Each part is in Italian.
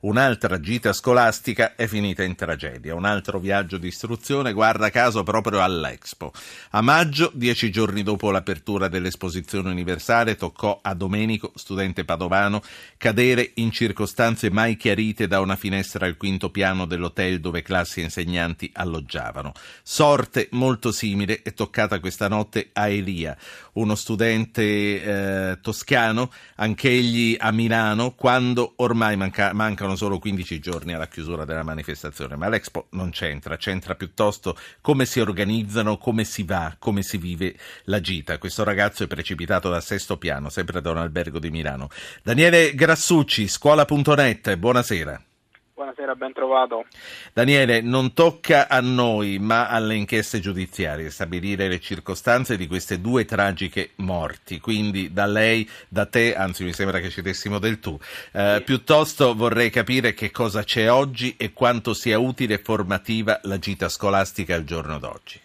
Un'altra gita scolastica è finita in tragedia, un altro viaggio di istruzione, guarda caso proprio all'Expo. A maggio, dieci giorni dopo l'apertura dell'esposizione universale, toccò a Domenico, studente padovano, cadere in circostanze mai chiarite da una finestra al quinto piano dell'hotel dove classi e insegnanti alloggiavano. Sorte molto simile è toccata questa notte a Elia, uno studente eh, toscano, anch'egli a Milano, quando ormai manca, mancano mancano solo 15 giorni alla chiusura della manifestazione, ma l'Expo non c'entra, c'entra piuttosto come si organizzano, come si va, come si vive la gita. Questo ragazzo è precipitato dal sesto piano, sempre da un albergo di Milano. Daniele Grassucci, scuola.net, buonasera. Buonasera, ben trovato. Daniele, non tocca a noi, ma alle inchieste giudiziarie stabilire le circostanze di queste due tragiche morti. Quindi da lei, da te, anzi mi sembra che ci dessimo del tu. Eh, sì. Piuttosto vorrei capire che cosa c'è oggi e quanto sia utile e formativa la gita scolastica al giorno d'oggi.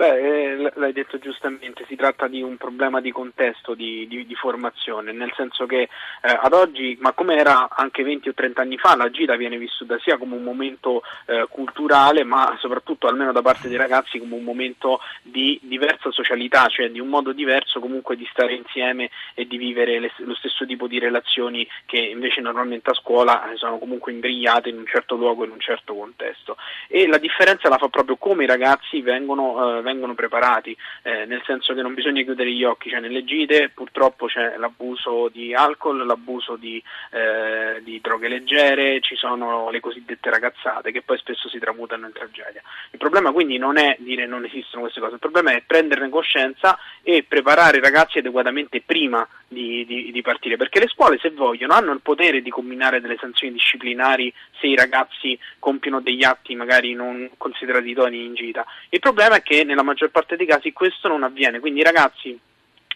Beh, eh, l'hai detto giustamente, si tratta di un problema di contesto, di, di, di formazione, nel senso che eh, ad oggi, ma come era anche 20 o 30 anni fa, la gita viene vissuta sia come un momento eh, culturale, ma soprattutto, almeno da parte dei ragazzi, come un momento di diversa socialità, cioè di un modo diverso comunque di stare insieme e di vivere le, lo stesso tipo di relazioni che invece normalmente a scuola sono comunque imbrigliate in un certo luogo, in un certo contesto. E la differenza la fa proprio come i ragazzi vengono eh, vengono preparati, eh, nel senso che non bisogna chiudere gli occhi, cioè nelle gite purtroppo c'è l'abuso di alcol, l'abuso di, eh, di droghe leggere, ci sono le cosiddette ragazzate che poi spesso si tramutano in tragedia. Il problema quindi non è dire non esistono queste cose, il problema è prenderne coscienza e preparare i ragazzi adeguatamente prima di, di, di, partire, perché le scuole se vogliono hanno il potere di combinare delle sanzioni disciplinari se i ragazzi compiono degli atti magari non considerati idonei in gita. Il problema è che nella maggior parte dei casi questo non avviene, quindi ragazzi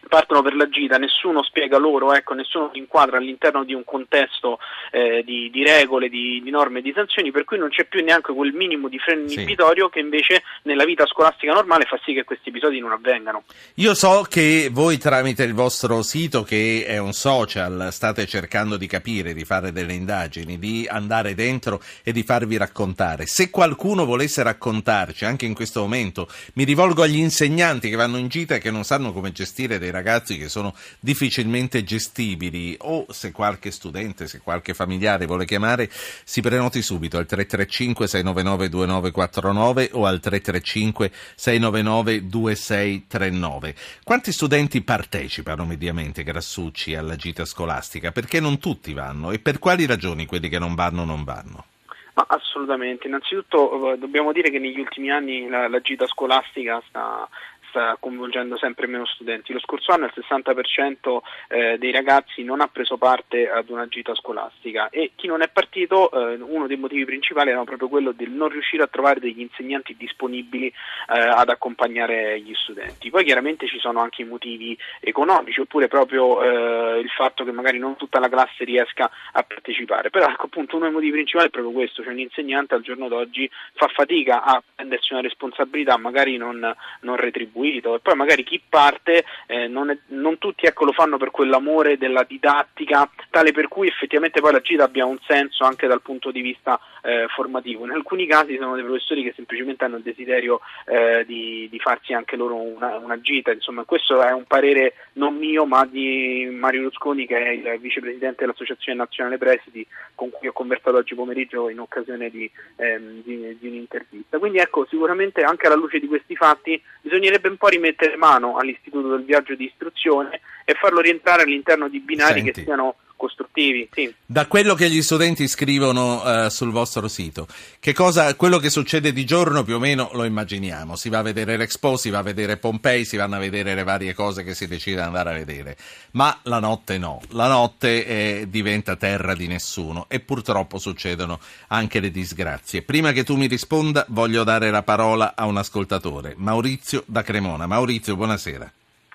partono per la gita, nessuno spiega loro, ecco, nessuno li inquadra all'interno di un contesto eh, di, di, regole, di, di, norme e di sanzioni, per cui non c'è più neanche quel minimo di freno sì. inibitorio che invece nella vita scolastica normale fa sì che questi episodi non avvengano. Io so che voi tramite il vostro sito, che è un social, state cercando di capire, di fare delle indagini, di andare dentro e di farvi raccontare. Se qualcuno volesse raccontarci, anche in questo momento, mi rivolgo agli insegnanti che vanno in gita e che non sanno come gestire dei ragazzi che sono difficilmente gestibili o se qualche studente, se qualche familiare vuole chiamare, si prenoti subito al 335 699 2949 o al 335 699 2639. Quanti studenti partecipano mediamente, Grassucci, alla gita scolastica? Perché non tutti vanno e per quali ragioni quelli che non vanno non vanno? Ma assolutamente, innanzitutto eh, dobbiamo dire che negli ultimi anni la, la gita scolastica sta, sta coinvolgendo sempre meno studenti. Lo scorso anno il 60% eh, dei ragazzi non ha preso parte ad una gita scolastica e chi non è partito, eh, uno dei motivi principali era proprio quello del non riuscire a trovare degli insegnanti disponibili eh, ad accompagnare gli studenti. Poi chiaramente ci sono anche i motivi economici oppure proprio eh, il fatto che magari non tutta la classe riesca a partecipare. Però ecco, appunto uno dei motivi principali è proprio questo, cioè un insegnante al giorno d'oggi fa fatica a prendersi una responsabilità magari non, non retribuita seguito. E poi magari chi parte eh, non, è, non, tutti ecco, lo fanno per quell'amore della didattica tale per cui effettivamente poi la gita abbia un senso anche dal punto di vista eh, formativo. In alcuni casi sono dei professori che semplicemente hanno il desiderio eh, di, di, farsi anche loro una, una, gita, insomma questo è un parere non mio ma di Mario Rusconi che è il vicepresidente dell'Associazione Nazionale Presidi con cui ho conversato oggi pomeriggio in occasione di, ehm, di, di un'intervista. Quindi ecco sicuramente anche alla luce di questi fatti bisognerebbe un po' rimettere mano all'istituto del viaggio di istruzione e farlo rientrare all'interno di binari Senti. che siano costruttivi. Sì. Da quello che gli studenti scrivono uh, sul vostro sito, che cosa, quello che succede di giorno più o meno lo immaginiamo. Si va a vedere l'Expo, si va a vedere Pompei, si vanno a vedere le varie cose che si decide di andare a vedere. Ma la notte no, la notte eh, diventa terra di nessuno e purtroppo succedono anche le disgrazie. Prima che tu mi risponda voglio dare la parola a un ascoltatore, Maurizio da Cremona. Maurizio, buonasera.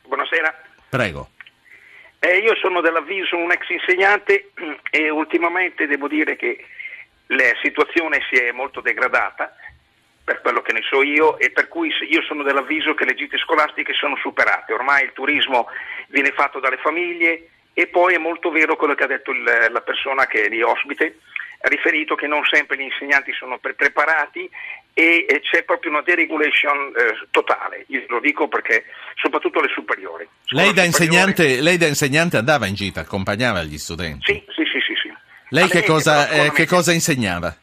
Buonasera. Prego. Eh, io sono dell'avviso, un ex insegnante e ultimamente devo dire che la situazione si è molto degradata per quello che ne so io e per cui io sono dell'avviso che le gite scolastiche sono superate, ormai il turismo viene fatto dalle famiglie, E poi è molto vero quello che ha detto il, la persona che è lì ospite, riferito che non sempre gli insegnanti sono pre- preparati e, e, c'è proprio una deregulation eh, totale. Io lo dico perché soprattutto le superiori. Lei da, superiori... lei da, insegnante, andava in gita, accompagnava gli studenti? Sì, sì, sì. sì, sì. Lei che cosa, eh, che cosa insegnava?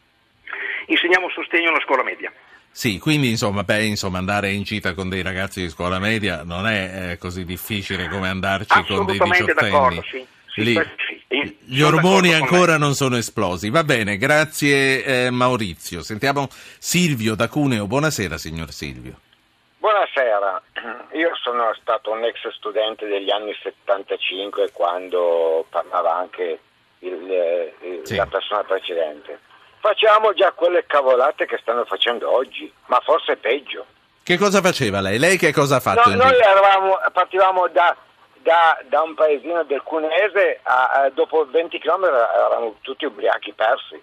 Insegniamo sostegno alla scuola media. Sì, quindi insomma, beh, insomma, andare in gita con dei ragazzi di scuola media non è eh, così difficile come andarci con dei diciottenni. Sì. Sì, Lì. Gli ormoni ancora non sono esplosi. Va bene, grazie eh, Maurizio. Sentiamo Silvio da Cuneo. Buonasera, signor Silvio. Buonasera, io sono stato un ex studente degli anni 75 quando parlava anche il, il, sì. la persona precedente facciamo già quelle cavolate che stanno facendo oggi, ma forse peggio. Che cosa faceva lei? Lei che cosa ha fatto? No, noi eravamo, partivamo da, da, da, un paesino del Cuneese, a, a, dopo 20 km eravamo tutti ubriachi, persi.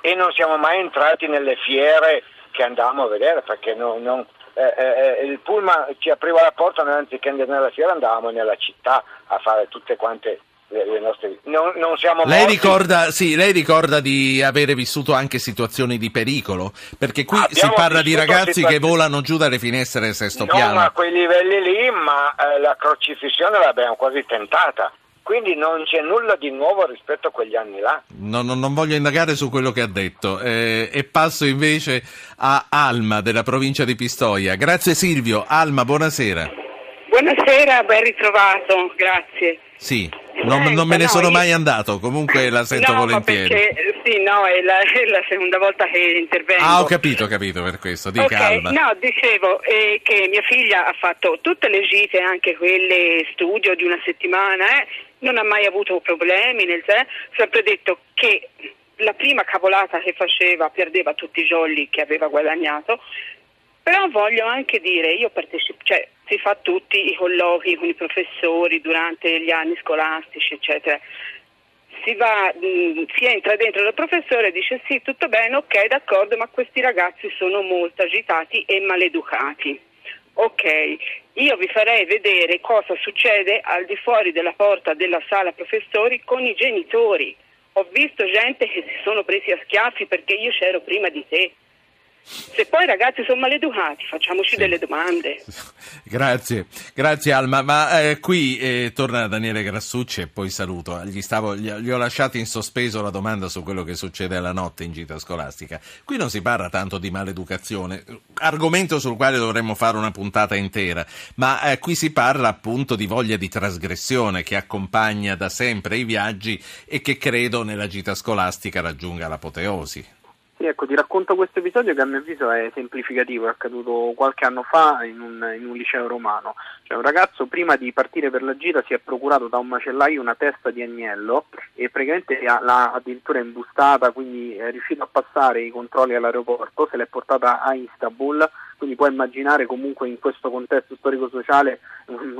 E non siamo mai entrati nelle fiere che andavamo a vedere perché non, non, eh, eh, eh il pullman ci apriva la porta, noi anziché andare nella fiera andavamo nella città a fare tutte quante nostre... non, non, siamo lei ricorda, sì, lei ricorda di avere vissuto anche situazioni di pericolo? Perché qui Abbiamo si parla di ragazzi situazioni... che volano giù dalle finestre del sesto non piano. Non a quei livelli lì, ma eh, la crocifissione l'abbiamo quasi tentata. Quindi non c'è nulla di nuovo rispetto a quegli anni là. No, no, non voglio indagare su quello che ha detto eh, e passo invece a Alma della provincia di Pistoia. Grazie Silvio. Alma, buonasera. Buonasera, ben ritrovato, grazie. Sì, non, non me ne no, sono io... mai andato, comunque la sento no, volentieri. Perché, sì, no, è la, è la, seconda volta che intervengo. Ah, ho capito, ho capito per questo, di okay. calma. No, dicevo eh, che mia figlia ha fatto tutte le gite, anche quelle studio di una settimana, eh, non ha mai avuto problemi, nel senso, sempre detto che la prima cavolata che faceva perdeva tutti i jolly che aveva guadagnato però voglio anche dire, io partecipo, cioè si fa tutti i colloqui con i professori durante gli anni scolastici, eccetera. Si, va, mm, si entra dentro il professore e dice sì, tutto bene, ok, d'accordo, ma questi ragazzi sono molto agitati e maleducati. Ok, io vi farei vedere cosa succede al di fuori della porta della sala professori con i genitori. Ho visto gente che si sono presi a schiaffi perché io c'ero prima di te. Se poi i ragazzi sono maleducati, facciamoci sì. delle domande. Grazie, grazie Alma. Ma eh, qui eh, torna Daniele Grassucci e poi saluto. Gli, stavo, gli, gli, ho lasciato in sospeso la domanda su quello che succede alla notte in gita scolastica. Qui non si parla tanto di maleducazione, argomento sul quale dovremmo fare una puntata intera, ma eh, qui si parla appunto di voglia di trasgressione che accompagna da sempre i viaggi e che credo nella gita scolastica raggiunga l'apoteosi. Sì, ecco, ti racconto questo episodio che a mio avviso è semplificativo, è accaduto qualche anno fa in un, in un, liceo romano. Cioè, un ragazzo prima di partire per la gira si è procurato da un macellaio una testa di agnello e praticamente l'ha addirittura imbustata, quindi è riuscito a passare i controlli all'aeroporto, se l'è portata a Istanbul, quindi puoi immaginare comunque in questo contesto storico-sociale,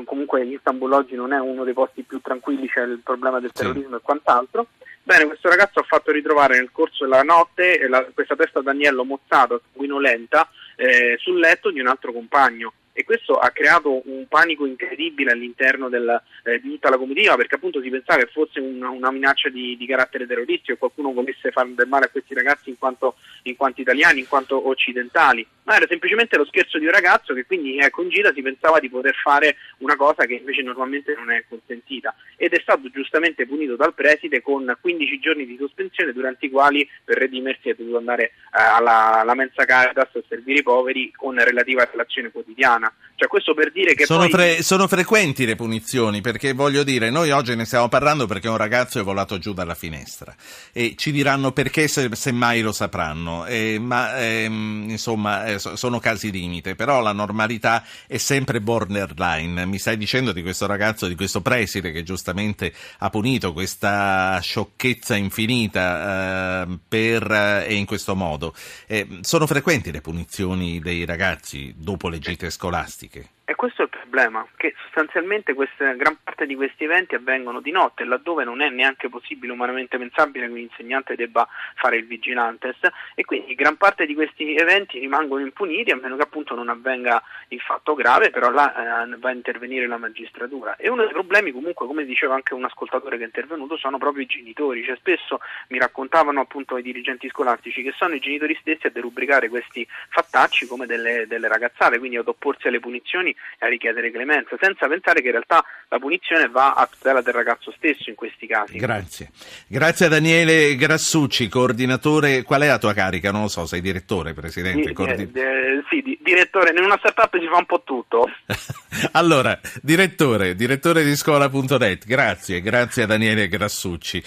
comunque Istanbul oggi non è uno dei posti più tranquilli, c'è il problema del terrorismo sì. e quant'altro. Bene, questo ragazzo ha fatto ritrovare nel corso della notte la, questa testa d'agnello mozzata, sanguinolenta, eh, sul letto di un altro compagno e questo ha creato un panico incredibile all'interno del, eh, di tutta la comitiva perché appunto si pensava che fosse un, una minaccia di, di, carattere terroristico e qualcuno volesse fare del male a questi ragazzi in quanto, in quanto, italiani, in quanto occidentali, ma era semplicemente lo scherzo di un ragazzo che quindi ecco, in gira si pensava di poter fare una cosa che invece normalmente non è consentita ed è stato giustamente punito dal preside con 15 giorni di sospensione durante i quali per redimersi è dovuto andare eh, alla, alla mensa Caritas a servire i poveri con relativa relazione quotidiana. Cioè, questo per dire che sono, poi... fre- sono, frequenti le punizioni, perché voglio dire, noi oggi ne stiamo parlando perché un ragazzo è volato giù dalla finestra e ci diranno perché se, se mai lo sapranno, eh, ma ehm, insomma eh, sono casi limite, però la normalità è sempre borderline. Mi stai dicendo di questo ragazzo, di questo preside che giustamente ha punito questa sciocchezza infinita eh, per, e in questo modo. Eh, sono frequenti le punizioni dei ragazzi dopo le gite scolastiche? E questo è il problema, che sostanzialmente queste, gran parte di questi eventi avvengono di notte, laddove non è neanche possibile, umanamente pensabile, che un insegnante debba fare il vigilantes e quindi gran parte di questi eventi rimangono impuniti a meno che appunto non avvenga il fatto grave, però là eh, va a intervenire la magistratura. E uno dei problemi comunque, come diceva anche un ascoltatore che è intervenuto, sono proprio i genitori, cioè spesso mi raccontavano appunto i dirigenti scolastici che sono i genitori stessi a derubricare questi fattacci come delle, delle ragazzate, quindi ad opporsi alle punizioni e a richiedere clemenza, senza pensare che in realtà la punizione va a tutela del ragazzo stesso in questi casi. Grazie. Grazie a Daniele Grassucci, coordinatore. Qual è la tua carica? Non lo so, sei direttore, presidente? Di, Coordin- eh, sì, di, direttore. In una startup si fa un po' tutto. allora, direttore, direttore di scuola.net, grazie, grazie a Daniele Grassucci.